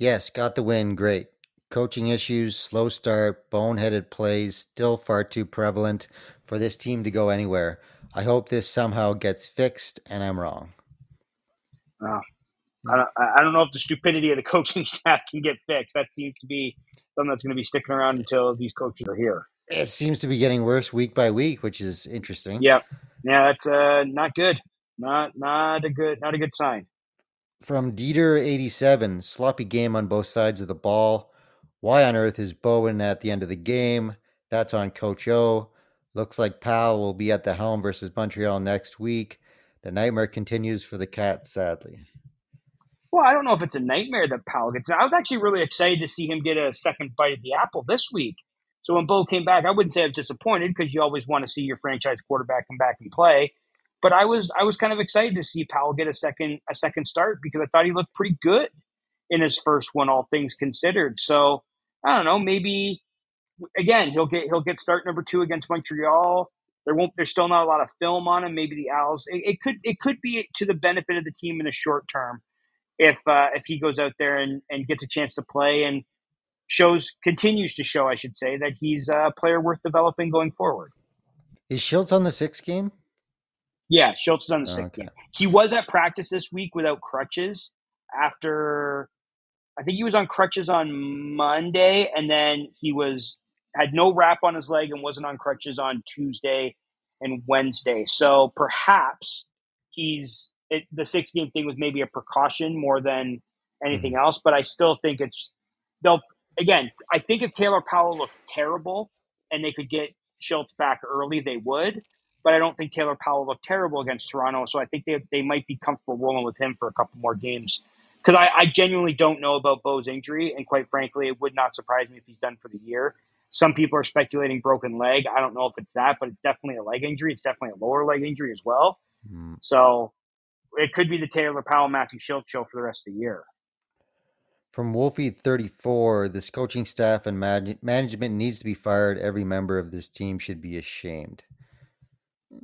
Yes, got the win. Great. Coaching issues, slow start, boneheaded plays, still far too prevalent for this team to go anywhere. I hope this somehow gets fixed, and I'm wrong. I don't, I don't know if the stupidity of the coaching staff can get fixed. That seems to be something that's going to be sticking around until these coaches are here. It seems to be getting worse week by week, which is interesting. Yep. Yeah, that's uh, not good. Not not a good not a good sign. From Dieter87, sloppy game on both sides of the ball. Why on earth is Bo in at the end of the game? That's on Coach O. Looks like Powell will be at the helm versus Montreal next week. The nightmare continues for the Cats, sadly. Well, I don't know if it's a nightmare that Powell gets. I was actually really excited to see him get a second bite at the apple this week. So when Bo came back, I wouldn't say I was disappointed because you always want to see your franchise quarterback come back and play. But I was I was kind of excited to see Powell get a second a second start because I thought he looked pretty good in his first one, all things considered. So I don't know, maybe again he'll get he'll get start number two against Montreal. There won't there's still not a lot of film on him. Maybe the Owls. It, it could it could be to the benefit of the team in the short term if uh, if he goes out there and, and gets a chance to play and shows continues to show, I should say, that he's a player worth developing going forward. Is Shiltz on the sixth game? Yeah, Shiltz is on the sixth Okay. game. He was at practice this week without crutches after I think he was on crutches on Monday and then he was had no wrap on his leg and wasn't on crutches on Tuesday and Wednesday. So perhaps he's it, the six game thing was maybe a precaution more than anything hmm. else, but I still think it's they'll again, I think if Taylor Powell looked terrible and they could get Shiltz back early, they would. But I don't think Taylor Powell looked terrible against Toronto, so I think they they might be comfortable rolling with him for a couple more games. Because I, I genuinely don't know about Bo's injury, and quite frankly, it would not surprise me if he's done for the year. Some people are speculating broken leg. I don't know if it's that, but it's definitely a leg injury. It's definitely a lower leg injury as well. Hmm. So it could be the Taylor Powell Matthew Shiltz show for the rest of the year. From Wolfie 34, this coaching staff and man- management needs to be fired. Every member of this team should be ashamed.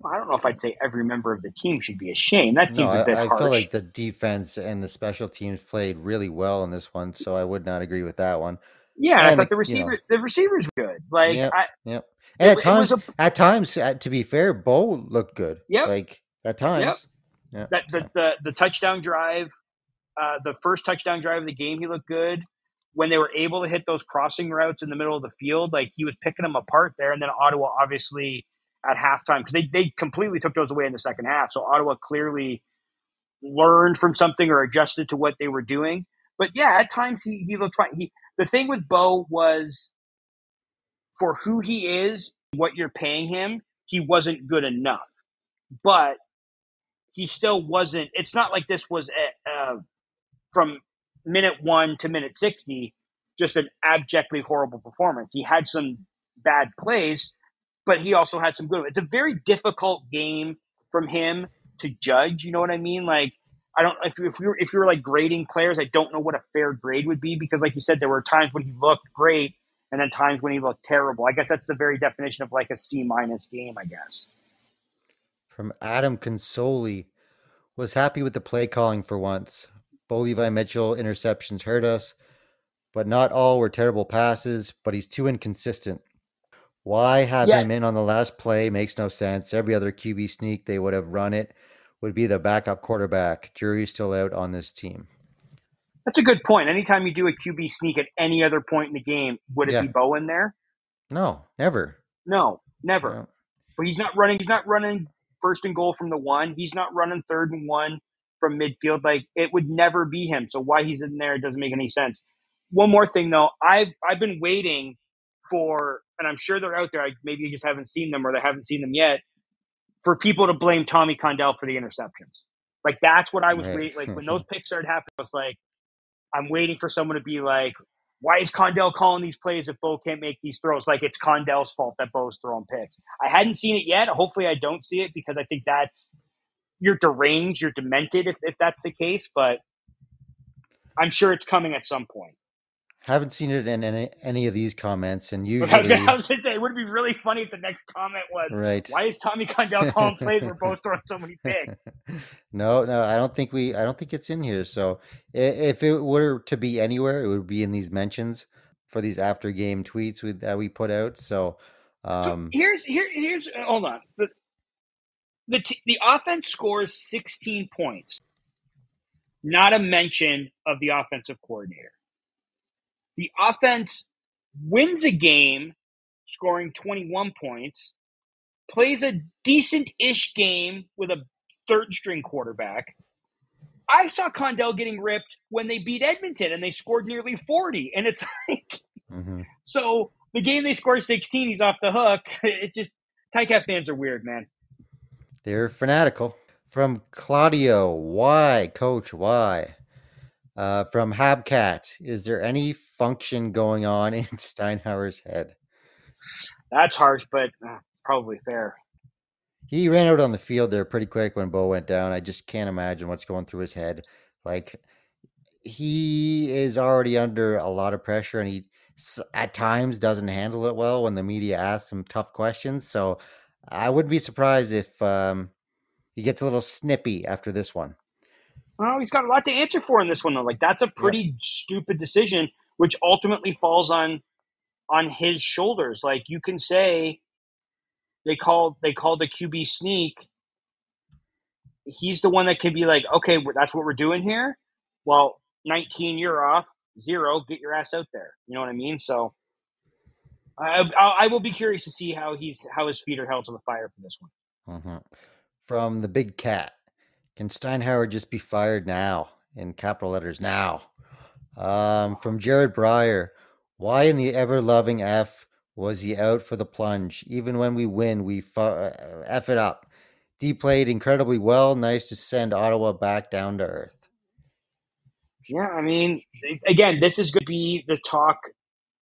I don't know if I'd say every member of the team should be ashamed. That seems No, a bit I, I harsh. feel like the defense and the special teams played really well in this one, so I would not agree with that one. Yeah, and I thought the the- you know. receiver the receivers good. Like Yep. I, Yep. And It at wa- it was times, at times, uh, to be fair, Bo looked good. Yeah, Like at times. Yeah. that so- the, the the touchdown drive, uh, the first touchdown drive of the game, he looked good. When they were able to hit those crossing routes in the middle of the field, like he was picking them apart there. And then Ottawa, obviously, at halftime, because they, they completely took those away in the second half. So Ottawa clearly learned from something or adjusted to what they were doing. But yeah, at times he, he looked fine. He the thing with Bo was for who he is, what you're paying him, he wasn't good enough. But he still wasn't. It's not like this was a, uh, from minute one to minute sixty, just an abjectly horrible performance. He had some bad plays, but he also had some good. It's a very difficult game from him to judge. You know what I mean? Like I don't if if we were if you were like grading players, I don't know what a fair grade would be because, like you said, there were times when he looked great and then times when he looked terrible. I guess that's the very definition of like a C minus game. I guess. From Adam Consoli, was happy with the play calling for once. Bo Levi Mitchell interceptions hurt us, but not all were terrible passes, but he's too inconsistent. Why have Yeah. him in on the last play makes no sense. Every other QB sneak they would have run it would be the backup quarterback. Jury's still out on this team. That's a good point. Anytime you do a QB sneak at any other point in the game, would it Yeah. be Bo in there? No, never. No, never. No. But he's not running. He's not running first and goal from the one. He's not running third and one from midfield. Like it would never be him. So why he's in there doesn't make any sense. One more thing though, I've I've been waiting for, and I'm sure they're out there. I, maybe you just haven't seen them or they haven't seen them yet. For people to blame Tommy Condell for the interceptions, like that's what I was Right. waiting. Like when those picks started happening, I was like, I'm waiting for someone to be like, why is Condell calling these plays if Bo can't make these throws? Like it's Condell's fault that Bo's throwing picks. I hadn't seen it yet. Hopefully, I don't see it because I think that's you're deranged, you're demented if, if that's the case. But I'm sure it's coming at some point. I haven't seen it in any, any of these comments, and I was usually, gonna, I was gonna say it would be really funny if the next comment was, right? "Why is Tommy Condell calling plays where both throwing so many picks?" no, no, I don't think we. I don't think it's in here. So if it were to be anywhere, it would be in these mentions for these after game tweets we, that we put out. So, So um, here's here here's hold on. The the t- the offense scores 16 points. Not a mention of the offensive coordinator. The offense wins a game scoring 21 points, plays a decent-ish game with a third string quarterback. I saw Condell getting ripped when they beat Edmonton and they scored nearly 40 and it's like mhm. so the game they score 16, he's off the hook. It just Ticat fans are weird, man. They're fanatical. From Claudio, why, coach, why? Uh, from Habcat, is there any function going on in Steinauer's head? That's harsh, but uh, probably fair. He ran out on the field there pretty quick when Bo went down. I just can't imagine what's going through his head. Like, he is already under a lot of pressure and he at times doesn't handle it well when the media asks him tough questions. So I wouldn't be surprised if um, he gets a little snippy after this one. Well, he's got a lot to answer for in this one, though. Like that's a pretty yep. stupid decision, which ultimately falls on on his shoulders. Like you can say they called they called the QB sneak. He's the one that can be like, okay, that's what we're doing here. Well, 19, you're off. Zero, get your ass out there. You know what I mean? So I, I, I will be curious to see how he's how his feet are held to the fire for this one. Mm-hmm. From the big cat, can Steinauer just be fired now? In capital letters, now. Um, from Jared Breyer, why in the ever loving F was he out for the plunge? Even when we win, we fu- uh, F it up. D played incredibly well. Nice to send Ottawa back down to earth. Yeah, I mean, again, this is going to be the talk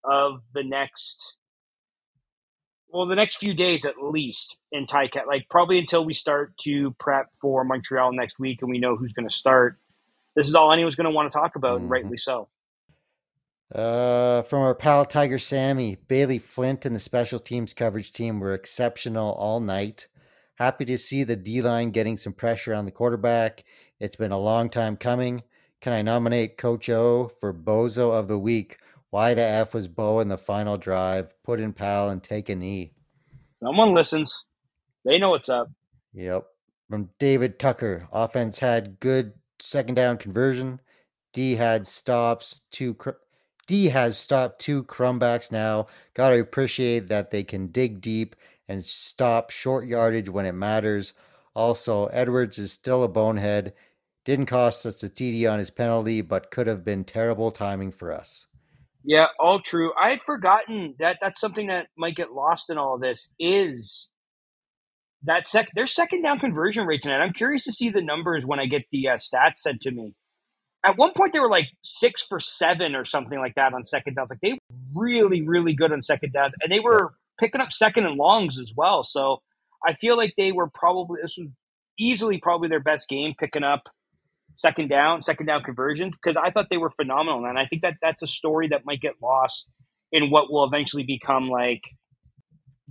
of the next, well, the next few days at least in Ticat. Like probably until we start to prep for Montreal next week and we know who's going to start. This is all anyone's going to want to talk about, mm-hmm. and rightly so. Uh, from our pal Tiger Sammy, Bailey Flint and the special teams coverage team were exceptional all night. Happy to see the D line getting some pressure on the quarterback. It's been a long time coming. Can I nominate Coach O for Bozo of the Week? Why the F was Bo in the final drive? Put in Powell and take a knee. Someone listens. They know what's up. Yep. From David Tucker, offense had good second down conversion. D had stops two. Cr- D has stopped two crumbacks now. Got to appreciate that they can dig deep and stop short yardage when it matters. Also, Edwards is still a bonehead. Didn't cost us a TD on his penalty, but could have been terrible timing for us. Yeah, all true. I had forgotten that that's something that might get lost in all of this is that sec their second down conversion rate tonight. I'm curious to see the numbers when I get the uh, stats sent to me at one point they were like six for seven or something like that on second downs. Like they were really, really good on second downs, and they were picking up second and longs as well. So I feel like they were probably this was easily probably their best game picking up second down, second down conversions because I thought they were phenomenal, and I think that that's a story that might get lost in what will eventually become like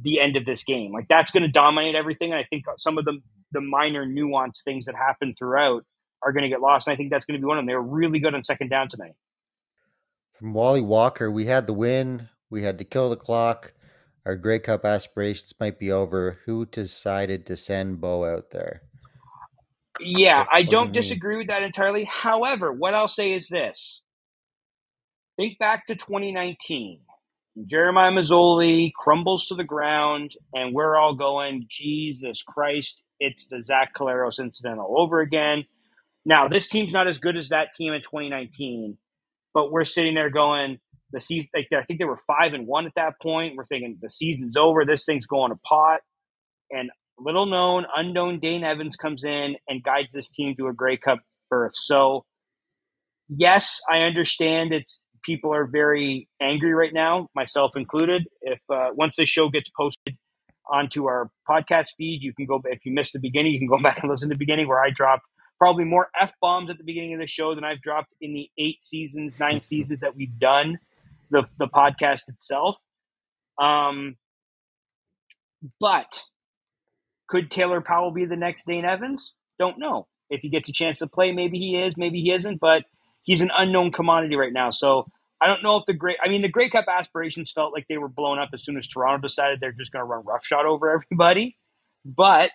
the end of this game. Like that's going to dominate everything, and I think some of the the minor nuance things that happen throughout are going to get lost. And I think that's going to be one of them. They were really good on second down tonight. From Wally Walker, we had the win. We had to kill the clock. Our Grey Cup aspirations might be over. Who decided to send Bo out there? Yeah, I don't disagree with that entirely. However, what I'll say is this think back to 2019. Jeremiah Masoli crumbles to the ground, and we're all going, Jesus Christ, it's the Zach Collaros incident all over again. Now, this team's not as good as that team in 2019, but we're sitting there going, the season, like I think they were five and one at that point. We're thinking the season's over. This thing's going to pot. And little known, unknown Dane Evans comes in and guides this team to a Grey Cup berth. So, yes, I understand it's people are very angry right now, myself included. If uh, once this show gets posted onto our podcast feed, you can go. If you missed the beginning, you can go back and listen to the beginning where I dropped probably more f bombs at the beginning of the show than I've dropped in the eight seasons, nine seasons that we've done the the podcast itself. Um, but could Taylor Powell be the next Dane Evans? Don't know. If he gets a chance to play, maybe he is, maybe he isn't. But he's an unknown commodity right now. So I don't know if the great. I mean, the Grey Cup aspirations felt like they were blown up as soon as Toronto decided they're just going to run roughshod over everybody. But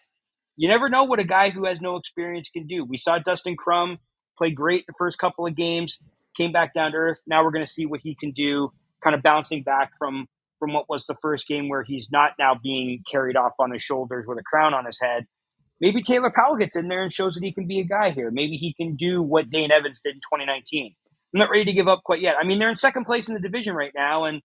you never know what a guy who has no experience can do. We saw Dustin Crum play great the first couple of games, came back down to earth. Now we're going to see what he can do, kind of bouncing back from from what was the first game where he's not now being carried off on his shoulders with a crown on his head. Maybe Taylor Powell gets in there and shows that he can be a guy here. Maybe he can do what Dane Evans did in 2019. I'm not ready to give up quite yet. I mean, they're in second place in the division right now, and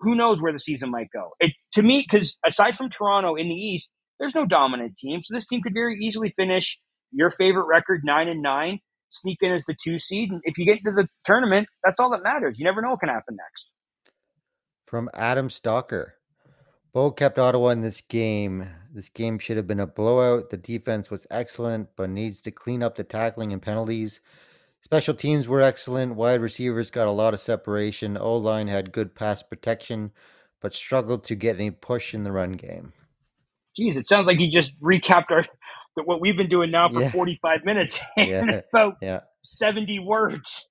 who knows where the season might go? It to me because aside from Toronto in the East, there's no dominant team. So this team could very easily finish your favorite record nine and nine, sneak in as the two seed, and if you get into the tournament, that's all that matters. You never know what can happen next. From Adam Stalker. Bo kept Ottawa in this game. This game should have been a blowout. The defense was excellent, but needs to clean up the tackling and penalties. Special teams were excellent. Wide receivers got a lot of separation. O line had good pass protection, but struggled to get any push in the run game. Geez, it sounds like you just recapped our what we've been doing now for Yeah. 45 minutes in Yeah. about Yeah. 70 words.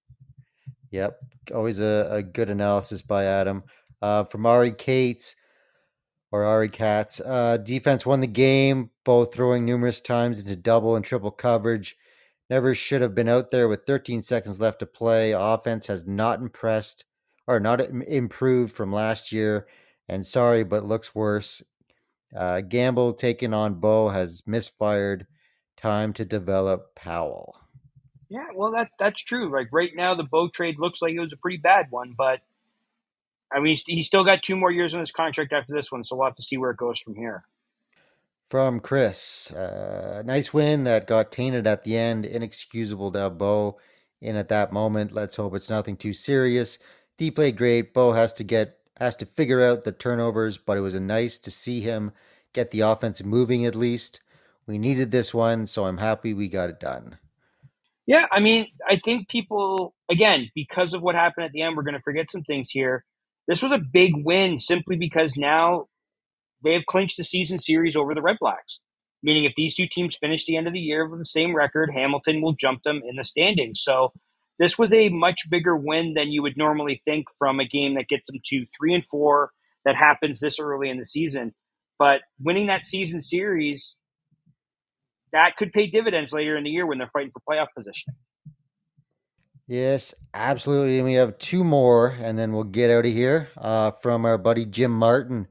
Yep. Always a, a good analysis by Adam. Uh, from Ari Cates or Ari Katz. Uh, defense won the game, both throwing numerous times into double and triple coverage. Never should have been out there with 13 seconds left to play. Offense has not impressed or not improved from last year. And sorry, but looks worse. Uh, Gamble taking on Bo has misfired. Time to develop Powell. Yeah, well, that that's true. Like right now, the Bo trade looks like it was a pretty bad one, but I mean, he's, he's still got two more years on his contract after this one, so we'll have to see where it goes from here. From Chris, uh, nice win that got tainted at the end. Inexcusable to have Bo in at that moment. Let's hope it's nothing too serious. D played great. Bo has to get has to figure out the turnovers, but it was nice to see him get the offense moving at least. We needed this one, so I'm happy we got it done. Yeah, I mean, I think people again because of what happened at the end, we're going to forget some things here. This was a big win simply because now they have clinched the season series over the Redblacks. Meaning, if these two teams finish the end of the year with the same record, Hamilton will jump them in the standings. So, this was a much bigger win than you would normally think from a game that gets them to three and four that happens this early in the season. But winning that season series, that could pay dividends later in the year when they're fighting for playoff positioning. Yes, absolutely. And we have two more, and then we'll get out of here. Uh, from our buddy Jim Martin.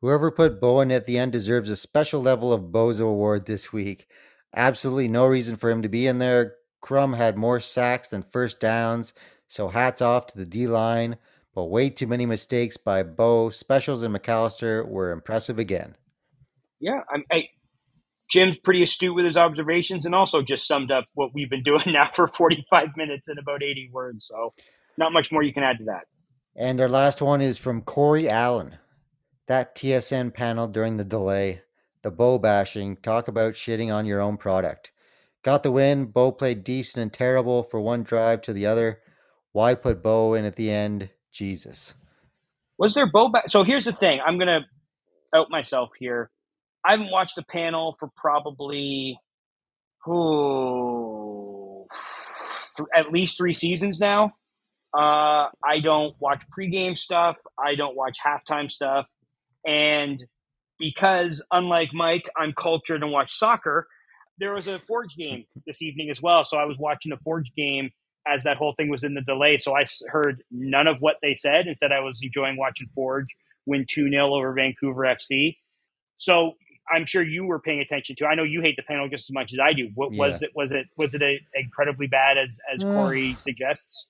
Whoever put Bo in at the end deserves a special level of Bozo Award this week. Absolutely no reason for him to be in there. Crum had more sacks than first downs, so hats off to the D line. But way too many mistakes by Bo. Specials and McAllister were impressive again. Yeah, I'm, I, Jim's pretty astute with his observations and also just summed up what we've been doing now for 45 minutes in about 80 words. So, not much more you can add to that. And our last one is from Corey Allen. That TSN panel during the delay, the Bo bashing, talk about shitting on your own product. Got the win. Bo played decent and terrible for one drive to the other. Why put Bo in at the end? Jesus. Was there Bo? Ba- so here's the thing. I'm gonna out myself here. I haven't watched the panel for probably oh, th- at least three seasons now. Uh, I don't watch pregame stuff. I don't watch halftime stuff, and because unlike Mike, I'm cultured and watch soccer. There was a Forge game this evening as well, so I was watching the Forge game as that whole thing was in the delay. So I heard none of what they said. Instead, I was enjoying watching Forge win 2 0 over Vancouver FC. So I'm sure you were paying attention to. I know you hate the panel just as much as I do. What was it? Was it was it a, incredibly bad as as Uh, Corey suggests?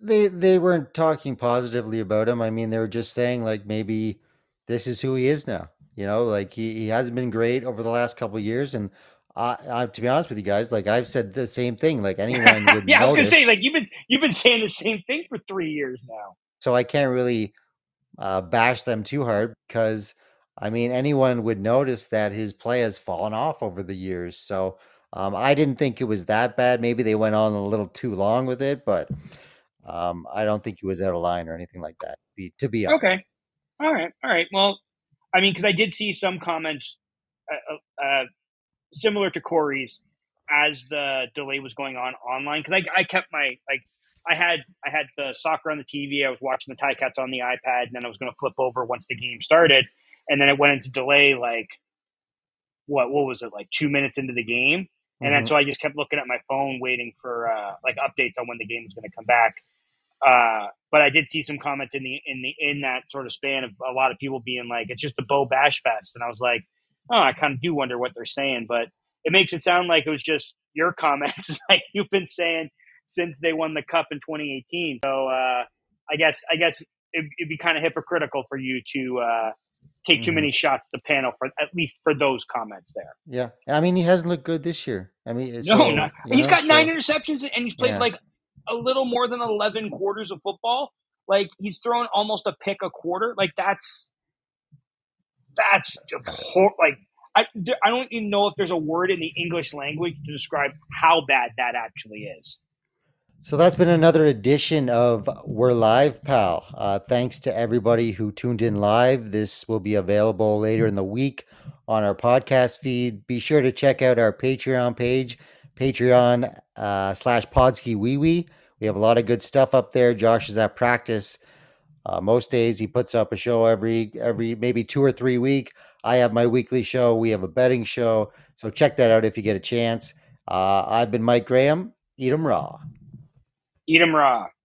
They they weren't talking positively about him. I mean, they were just saying like maybe this is who he is now. You know, like he, he hasn't been great over the last couple of years, and I, I to be honest with you guys, like I've said the same thing. Like anyone would yeah, I was gonna say like you've been you've been saying the same thing for three years now. so I can't really uh, bash them too hard because I mean anyone would notice that his play has fallen off over the years. So um, I didn't think it was that bad. Maybe they went on a little too long with it, but um, I don't think he was out of line or anything like that. Be, to be honest. Okay, all right, all right. Well, I mean, because I did see some comments uh, uh, uh, similar to Corey's as the delay was going on online. Because I, I kept my like I had I had the soccer on the TV. I was watching the Ticats on the iPad, and then I was going to flip over once the game started, and then it went into delay. Like what what was it like two minutes into the game? And then Mhm. so I just kept looking at my phone, waiting for uh, like updates on when the game was going to come back. Uh, but I did see some comments in the in the in that sort of span of a lot of people being like, "It's just a Bo Bash Fest," and I was like, "Oh, I kind of do wonder what they're saying." But it makes it sound like it was just your comments, like you've been saying since they won the cup in 2018. So uh, I guess I guess it'd, it'd be kind of hypocritical for you to uh, take too Mhm. many shots at the panel for at least for those comments there. Yeah, I mean he hasn't looked good this year. I mean, No, so, no. you he's know, got so- nine interceptions and he's played Yeah. like a little more than eleven quarters of football. Like he's thrown almost a pick a quarter. Like that's that's hor- like I I don't even know if there's a word in the English language to describe how bad that actually is. So that's been another edition of We're Live, pal. Uh, thanks to everybody who tuned in live. This will be available later in the week on our podcast feed. Be sure to check out our Patreon page, Patreon uh, slash Podsky Wee Wee. We have a lot of good stuff up there. Josh is at practice. Uh, most days he puts up a show every every maybe two or three week. I have my weekly show. We have a betting show. So check that out if you get a chance. Uh, I've been Mike Graham. Eat 'em raw. Eat 'em raw.